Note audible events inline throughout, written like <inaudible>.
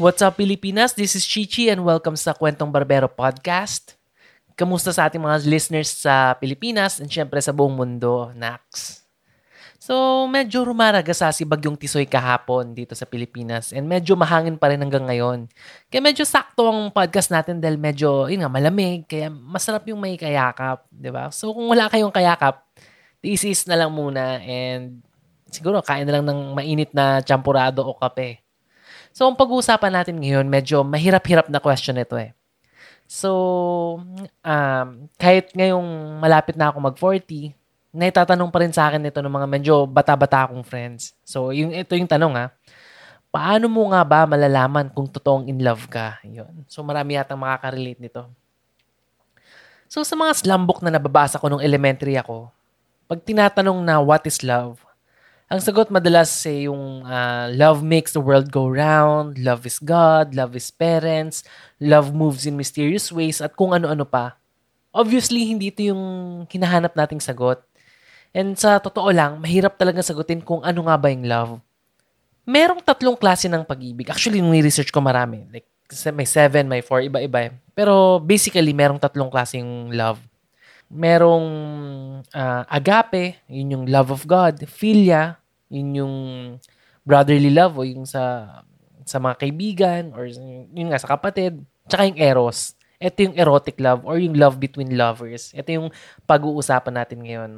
What's up Pilipinas? This is Chichi and welcome sa Kwentong Barbero Podcast. Kamusta sa ating mga listeners sa Pilipinas and syempre sa buong mundo, Nax? So, medyo rumaragasa si Bagyong Tisoy kahapon dito sa Pilipinas and medyo mahangin pa rin hanggang ngayon. Kaya medyo sakto ang podcast natin dahil medyo, yun nga, malamig. Kaya masarap yung may kayakap, di ba? So, kung wala kayong kayakap, tiisis na lang muna and siguro kain na lang ng mainit na champurado o kape. So, ang pag-uusapan natin ngayon, medyo mahirap-hirap na question ito eh. So, um, kahit ngayong malapit na ako mag-40, naitatanong pa rin sa akin ito ng mga medyo bata-bata akong friends. So, yung, ito yung tanong ha. Paano mo nga ba malalaman kung totoong in love ka? Yun. So, marami yatang makaka-relate nito. So, sa mga slumbook na nababasa ko nung elementary ako, pag tinatanong na what is love, ang sagot madalas ay yung uh, love makes the world go round, love is God, love is parents, love moves in mysterious ways, at kung ano-ano pa. Obviously, hindi ito yung hinahanap nating sagot. And sa totoo lang, mahirap talaga sagutin kung ano nga ba yung love. Merong tatlong klase ng pag-ibig. Actually, nung research ko marami. Like, may seven, may four, iba-iba. Pero basically, merong tatlong klase yung love. Merong uh, agape, yun yung love of God. Philia, yun yung brotherly love o yung sa sa mga kaibigan or yun nga sa kapatid. Tsaka yung eros. Ito yung erotic love or yung love between lovers. Ito yung pag-uusapan natin ngayon.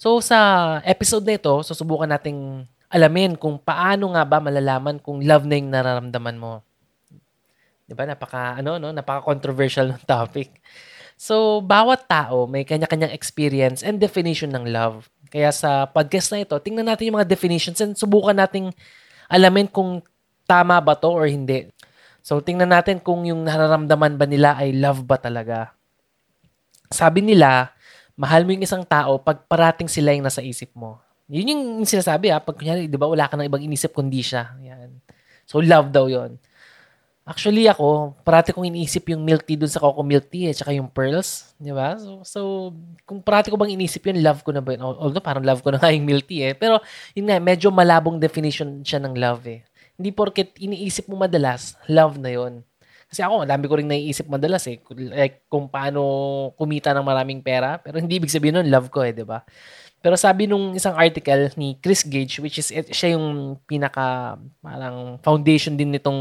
So sa episode na ito, susubukan nating alamin kung paano nga ba malalaman kung love na yung nararamdaman mo. 'Di ba? Napaka ano no, napaka controversial ng topic. So, bawat tao may kanya-kanyang experience and definition ng love. Kaya sa podcast na ito, tingnan natin yung mga definitions and subukan nating alamin kung tama ba to or hindi. So, tingnan natin kung yung nararamdaman ba nila ay love ba talaga. Sabi nila, mahal mo yung isang tao pag parating sila yung nasa isip mo. Yun yung sinasabi ha. Pag kunyari, di ba, wala ka nang ibang inisip kundi siya. Yan. So, love daw yon Actually ako, parati kong iniisip yung milk tea dun sa Coco milk tea eh, tsaka yung pearls, di ba? So, so, kung parati ko bang inisip yun, love ko na ba yun? Although parang love ko na nga yung milk tea eh. Pero yun nga, medyo malabong definition siya ng love eh. Hindi porket iniisip mo madalas, love na yon. Kasi ako, dami ko rin naiisip madalas eh. Like, kung paano kumita ng maraming pera. Pero hindi ibig sabihin nun, love ko eh, di ba? Pero sabi nung isang article ni Chris Gage, which is siya yung pinaka parang foundation din nitong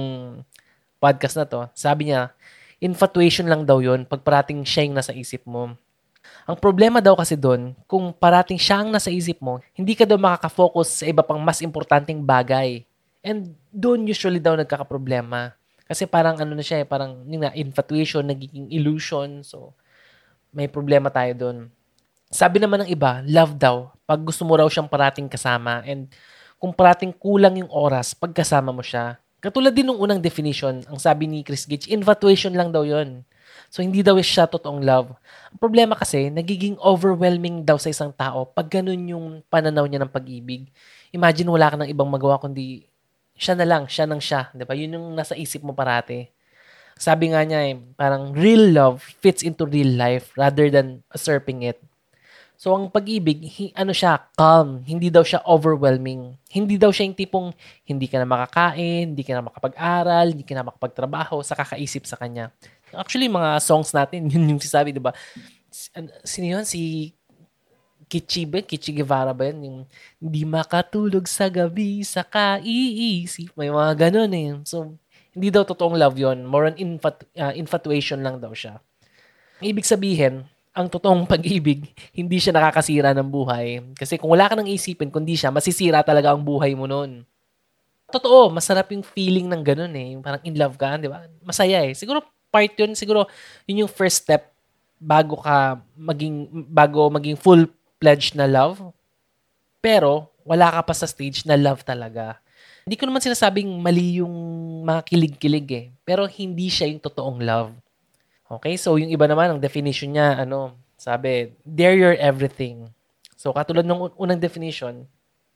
podcast na to, sabi niya, infatuation lang daw yon pag parating siya yung nasa isip mo. Ang problema daw kasi doon, kung parating siya ang nasa isip mo, hindi ka daw makaka-focus sa iba pang mas importanteng bagay. And doon usually daw nagkakaproblema. Kasi parang ano na siya eh, parang yung na, infatuation, nagiging illusion. So, may problema tayo doon. Sabi naman ng iba, love daw, pag gusto mo raw siyang parating kasama. And kung parating kulang yung oras, pag kasama mo siya, Katulad din ng unang definition, ang sabi ni Chris Gage, infatuation lang daw yon. So, hindi daw siya totoong love. Ang problema kasi, nagiging overwhelming daw sa isang tao pag ganun yung pananaw niya ng pag-ibig. Imagine wala ka ng ibang magawa kundi siya na lang, siya nang siya. Di ba? Yun yung nasa isip mo parati. Sabi nga niya eh, parang real love fits into real life rather than usurping it. So, ang pag-ibig, hi, ano siya, calm. Hindi daw siya overwhelming. Hindi daw siya yung tipong hindi ka na makakain, hindi ka na makapag-aral, hindi ka na makapagtrabaho sa kakaisip sa kanya. Actually, mga songs natin, <laughs> yun yung sasabi, di ba? Sino yun? Si Kichi ba? Kichi Guevara ba yun? Yung hindi makatulog sa gabi sa kaiisip. May mga ganun eh. So, hindi daw totoong love yon More on infat- uh, infatuation lang daw siya. Ibig sabihin, ang totoong pag-ibig, hindi siya nakakasira ng buhay. Kasi kung wala ka nang isipin, kundi siya, masisira talaga ang buhay mo noon. Totoo, masarap yung feeling ng ganun eh. Yung parang in love ka, di ba? Masaya eh. Siguro part yun, siguro yun yung first step bago ka maging, bago maging full-fledged na love. Pero, wala ka pa sa stage na love talaga. Hindi ko naman sinasabing mali yung mga kilig-kilig eh. Pero hindi siya yung totoong love. Okay, so yung iba naman, ang definition niya, ano, sabi, they're your everything. So katulad ng unang definition,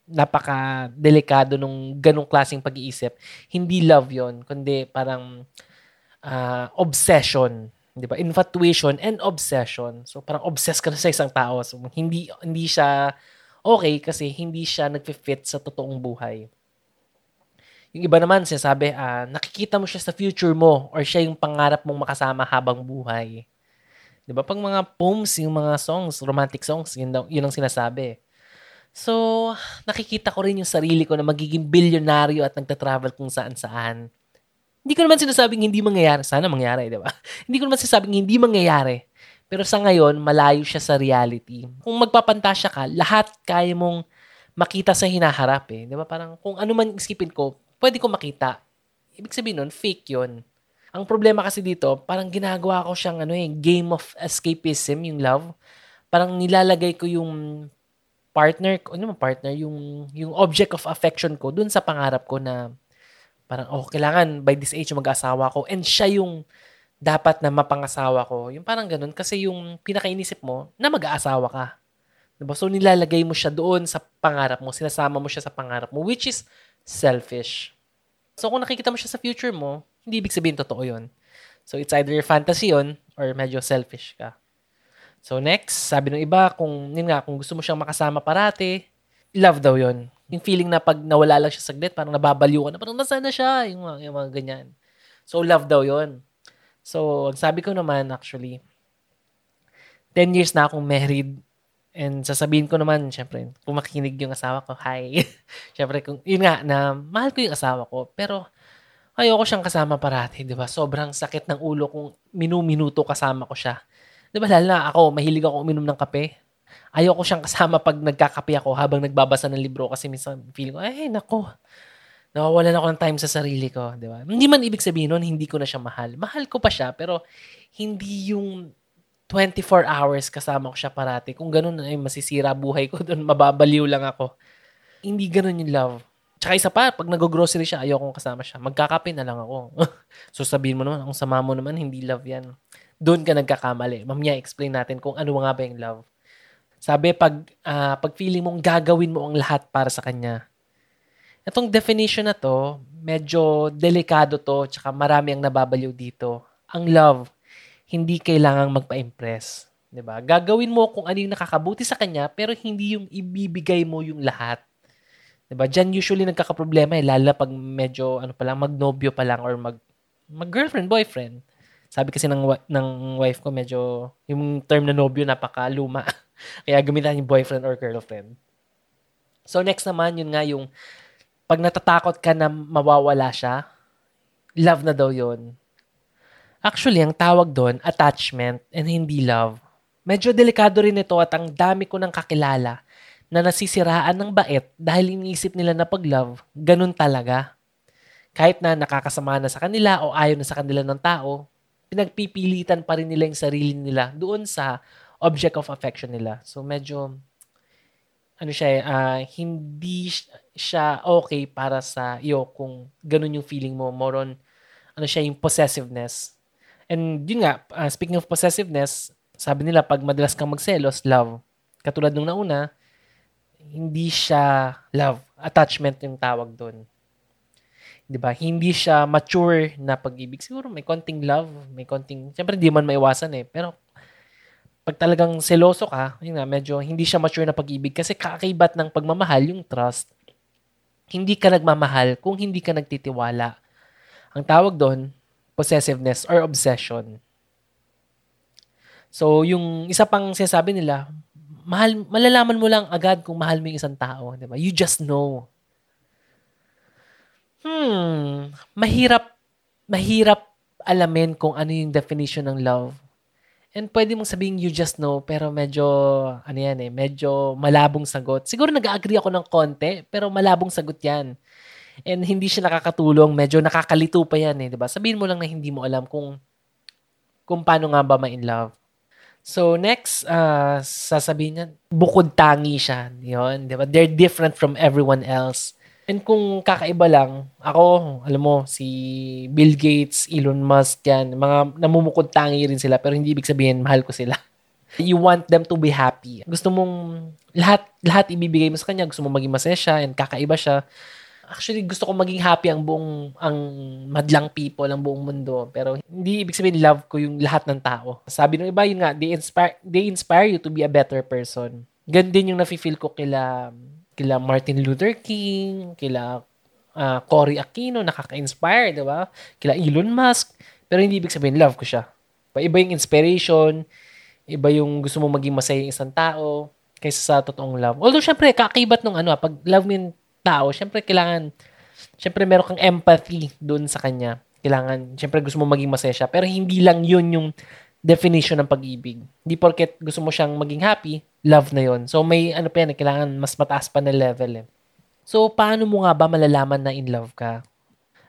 napaka-delikado nung ganong klaseng pag-iisip. Hindi love yon kundi parang uh, obsession. Di ba? Infatuation and obsession. So parang obsessed ka na sa isang tao. So hindi, hindi siya okay kasi hindi siya nagfi-fit sa totoong buhay. Yung iba naman, sinasabi, uh, nakikita mo siya sa future mo or siya yung pangarap mong makasama habang buhay. Di ba? Pag mga poems, yung mga songs, romantic songs, yun, yun ang sinasabi. So, nakikita ko rin yung sarili ko na magiging bilyonaryo at nagta-travel kung saan-saan. Hindi ko naman sinasabing hindi mangyayari. Sana mangyari, di ba? <laughs> hindi ko naman sinasabing hindi mangyayari. Pero sa ngayon, malayo siya sa reality. Kung magpapantasya ka, lahat kaya mong makita sa hinaharap eh. Di ba? Parang kung ano man isipin ko, pwede ko makita. Ibig sabihin nun, fake yon Ang problema kasi dito, parang ginagawa ko siyang ano eh, game of escapism, yung love. Parang nilalagay ko yung partner ano mo partner, yung, yung object of affection ko dun sa pangarap ko na parang, oh, kailangan by this age mag-asawa ko. And siya yung dapat na mapangasawa ko. Yung parang ganun. Kasi yung pinakainisip mo, na mag-aasawa ka. Diba? So, nilalagay mo siya doon sa pangarap mo. Sinasama mo siya sa pangarap mo, which is selfish. So, kung nakikita mo siya sa future mo, hindi ibig sabihin totoo yun. So, it's either fantasy yun or medyo selfish ka. So, next, sabi ng iba, kung, yun nga, kung gusto mo siyang makasama parati, love daw yun. Yung feeling na pag nawala lang siya saglit, parang nababaliw ka na, parang nasaan na siya, yung, yung mga ganyan. So, love daw yun. So, ang sabi ko naman, actually, 10 years na akong married And sasabihin ko naman, syempre, kung makikinig yung asawa ko, hi. <laughs> syempre, kung, yun nga, na mahal ko yung asawa ko. Pero, ayoko siyang kasama parati, di ba? Sobrang sakit ng ulo kung minu-minuto kasama ko siya. Di ba, lalo na ako, mahilig ako uminom ng kape. Ayoko siyang kasama pag nagkakape ako habang nagbabasa ng libro kasi minsan feeling ko, ay, nako, nawawalan ako ng time sa sarili ko, di ba? Hindi man ibig sabihin nun, hindi ko na siya mahal. Mahal ko pa siya, pero hindi yung 24 hours kasama ko siya parati. Kung ganun, ay masisira buhay ko doon, <laughs> mababaliw lang ako. Hindi ganun yung love. Tsaka isa pa, pag nag-grocery siya, ayokong kasama siya. Magkakape na lang ako. <laughs> so sabihin mo naman, ang sama mo naman, hindi love yan. Doon ka nagkakamali. Mamaya explain natin kung ano nga ba yung love. Sabi, pag, uh, pag feeling mong gagawin mo ang lahat para sa kanya. Itong definition na to, medyo delikado to, tsaka marami ang nababaliw dito. Ang love, hindi kailangang magpa-impress. 'di ba? Gagawin mo kung ano yung nakakabuti sa kanya pero hindi yung ibibigay mo yung lahat. 'Di ba? Diyan usually nagkakaproblema eh lalo pag medyo ano pa lang magnobyo pa lang or mag mag-girlfriend, boyfriend. Sabi kasi ng ng wife ko medyo yung term na nobyo napakaluma. <laughs> Kaya gamitan yung boyfriend or girlfriend. So next naman yun nga yung pag natatakot ka na mawawala siya, love na daw yon Actually, ang tawag doon, attachment and hindi love. Medyo delikado rin ito at ang dami ko nang kakilala na nasisiraan ng bait dahil iniisip nila na pag-love, ganun talaga. Kahit na nakakasama na sa kanila o ayaw na sa kanila ng tao, pinagpipilitan pa rin nila yung sarili nila doon sa object of affection nila. So medyo ano siya, uh, hindi siya okay para sa iyo kung ganun yung feeling mo. More ano siya, yung possessiveness. And yun nga, uh, speaking of possessiveness, sabi nila pag madalas kang magselos, love. Katulad nung nauna, hindi siya love. Attachment yung tawag doon. 'Di ba? Hindi siya mature na pag-ibig. Siguro may konting love, may konting, syempre hindi man maiwasan eh, pero pag talagang seloso ka, yun nga, medyo hindi siya mature na pag-ibig kasi kakaibat ng pagmamahal yung trust. Hindi ka nagmamahal kung hindi ka nagtitiwala. Ang tawag doon, possessiveness or obsession. So, yung isa pang sinasabi nila, mahal, malalaman mo lang agad kung mahal mo yung isang tao. Di ba? You just know. Hmm, mahirap, mahirap alamin kung ano yung definition ng love. And pwede mong sabihin you just know, pero medyo, ano yan eh, medyo malabong sagot. Siguro nag-agree ako ng konti, pero malabong sagot yan and hindi siya nakakatulong, medyo nakakalito pa yan eh, 'di ba? Sabihin mo lang na hindi mo alam kung kung paano nga ba ma-in love. So next, uh, sasabihin niya, bukod tangi siya. Yun, di ba? They're different from everyone else. And kung kakaiba lang, ako, alam mo, si Bill Gates, Elon Musk, yan, mga namumukod tangi rin sila, pero hindi ibig sabihin, mahal ko sila. <laughs> You want them to be happy. Gusto mong lahat lahat ibibigay mo sa kanya, gusto mong maging masaya siya and kakaiba siya actually gusto ko maging happy ang buong ang madlang people ang buong mundo pero hindi ibig sabihin love ko yung lahat ng tao sabi ng iba yun nga they inspire they inspire you to be a better person ganun din yung nafi-feel ko kila kila Martin Luther King kila uh, Cory Aquino, nakaka-inspire, di ba? Kila Elon Musk. Pero hindi ibig sabihin, love ko siya. Iba yung inspiration, iba yung gusto mo maging masaya yung isang tao kaysa sa totoong love. Although, syempre, kakibat nung ano, pag love mo tao, syempre, kailangan, syempre, meron kang empathy dun sa kanya. Kailangan, syempre, gusto mo maging masaya siya. Pero hindi lang yun yung definition ng pag-ibig. Hindi porket gusto mo siyang maging happy, love na yon. So, may ano pa yan, eh, kailangan mas mataas pa na level eh. So, paano mo nga ba malalaman na in love ka?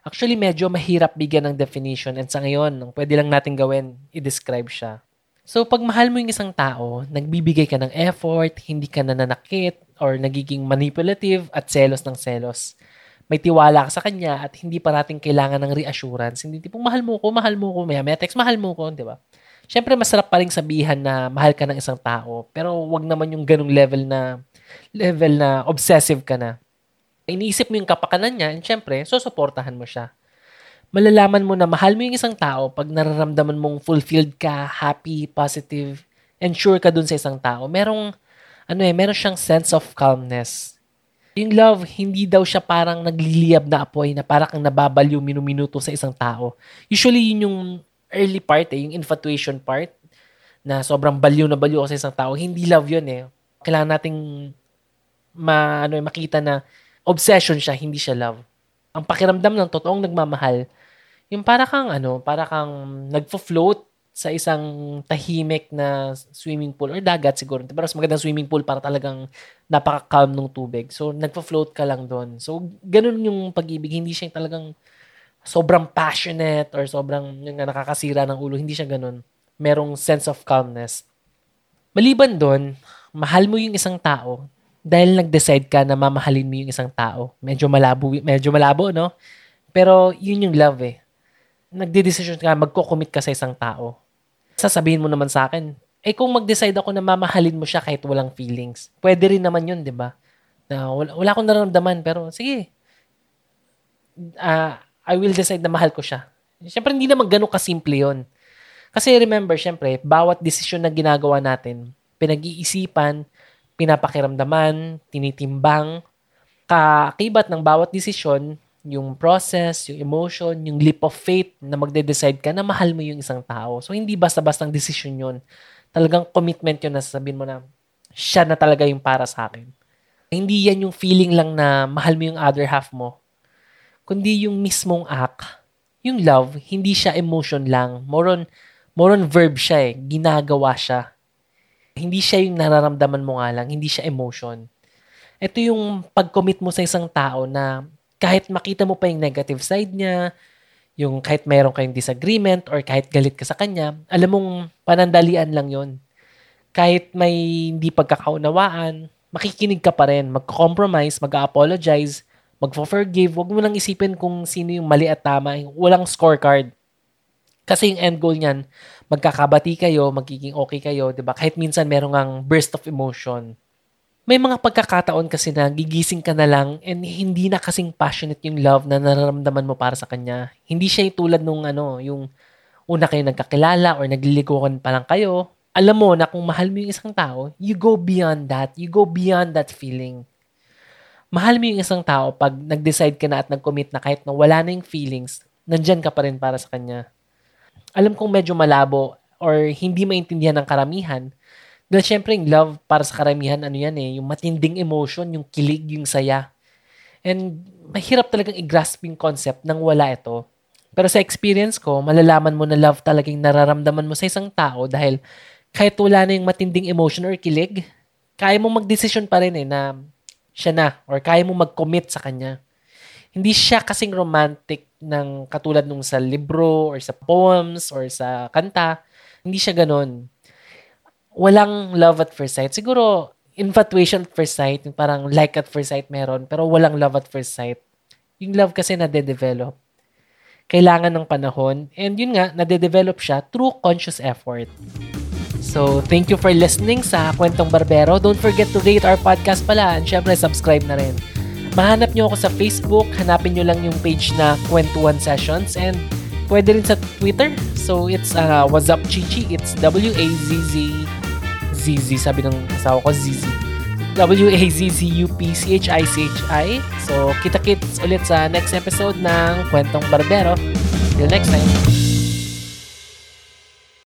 Actually, medyo mahirap bigyan ng definition and sa ngayon, ang pwede lang natin gawin, i-describe siya. So, pag mahal mo yung isang tao, nagbibigay ka ng effort, hindi ka nananakit, or nagiging manipulative at selos ng selos. May tiwala ka sa kanya at hindi pa natin kailangan ng reassurance. Hindi tipong mahal mo ko, mahal mo ko, may, may text, mahal mo ko, di ba? Siyempre, masarap pa rin sabihan na mahal ka ng isang tao, pero wag naman yung ganung level na level na obsessive ka na iniisip mo yung kapakanan niya, and syempre, susuportahan mo siya. Malalaman mo na mahal mo yung isang tao pag nararamdaman mong fulfilled ka, happy, positive, and sure ka dun sa isang tao. Merong, ano eh, meron siyang sense of calmness. Yung love, hindi daw siya parang nagliliyab na apoy na parang kang nababaliw minuminuto sa isang tao. Usually, yun yung early part eh, yung infatuation part, na sobrang baliw na baliw sa isang tao. Hindi love yun eh. Kailangan nating ma, ano, eh, makita na obsession siya, hindi siya love. Ang pakiramdam ng totoong nagmamahal, yung para kang ano, para kang nagfo-float sa isang tahimik na swimming pool or dagat siguro. Pero mas magandang swimming pool para talagang napaka-calm ng tubig. So, nagfo-float ka lang doon. So, ganun yung pag-ibig. Hindi siya talagang sobrang passionate or sobrang yung nakakasira ng ulo. Hindi siya ganun. Merong sense of calmness. Maliban doon, mahal mo yung isang tao dahil nag-decide ka na mamahalin mo yung isang tao. Medyo malabo, medyo malabo, no? Pero yun yung love eh. Nagde-decision ka, magko-commit ka sa isang tao. Sasabihin mo naman sa akin, eh kung mag-decide ako na mamahalin mo siya kahit walang feelings, pwede rin naman yun, di ba? Na wala, wala akong nararamdaman, pero sige. Uh, I will decide na mahal ko siya. Siyempre, hindi naman ganun kasimple yun. Kasi remember, siyempre, bawat desisyon na ginagawa natin, pinag-iisipan, pinapakiramdaman, tinitimbang, kaakibat ng bawat desisyon, yung process, yung emotion, yung leap of faith na magde-decide ka na mahal mo yung isang tao. So, hindi basta-bastang desisyon yun. Talagang commitment yun na sasabihin mo na, siya na talaga yung para sa akin. Hindi yan yung feeling lang na mahal mo yung other half mo, kundi yung mismong act. Yung love, hindi siya emotion lang. More on, more on verb siya eh. Ginagawa siya hindi siya yung nararamdaman mo nga lang, hindi siya emotion. Ito yung pag-commit mo sa isang tao na kahit makita mo pa yung negative side niya, yung kahit mayroon kayong disagreement or kahit galit ka sa kanya, alam mong panandalian lang yon Kahit may hindi pagkakaunawaan, makikinig ka pa rin, mag-compromise, mag-apologize, mag-forgive. Huwag mo nang isipin kung sino yung mali at tama. Walang scorecard. Kasi yung end goal niyan, magkakabati kayo, magiging okay kayo, 'di ba? Kahit minsan merong ang burst of emotion. May mga pagkakataon kasi na gigising ka na lang and hindi na kasing passionate yung love na nararamdaman mo para sa kanya. Hindi siya tulad nung ano, yung una kayo nagkakilala or nagliliguan pa lang kayo. Alam mo na kung mahal mo yung isang tao, you go beyond that. You go beyond that feeling. Mahal mo yung isang tao pag nag-decide ka na at nag-commit na kahit na wala na yung feelings, nandyan ka pa rin para sa kanya alam kong medyo malabo or hindi maintindihan ng karamihan. Dahil syempre yung love para sa karamihan, ano yan eh, yung matinding emotion, yung kilig, yung saya. And mahirap talagang i-grasp yung concept nang wala ito. Pero sa experience ko, malalaman mo na love talagang nararamdaman mo sa isang tao dahil kahit wala na yung matinding emotion or kilig, kaya mo magdesisyon pa rin eh na siya na or kaya mo mag-commit sa kanya. Hindi siya kasing romantic ng katulad nung sa libro or sa poems or sa kanta. Hindi siya ganun. Walang love at first sight. Siguro, infatuation at first sight, yung parang like at first sight meron, pero walang love at first sight. Yung love kasi nade-develop. Kailangan ng panahon. And yun nga, nade-develop siya through conscious effort. So, thank you for listening sa Kwentong Barbero. Don't forget to rate our podcast pala and syempre subscribe na rin. Mahanap nyo ako sa Facebook, hanapin nyo lang yung page na Kwentuhan Sessions and pwede rin sa Twitter. So it's uh, What's Up Chichi. It's W-A-Z-Z ZZ, sabi ng asawa ko, ZZ. W-A-Z-Z-U-P-C-H-I-C-H-I. So, kita-kits ulit sa next episode ng Kwentong Barbero. Till next time.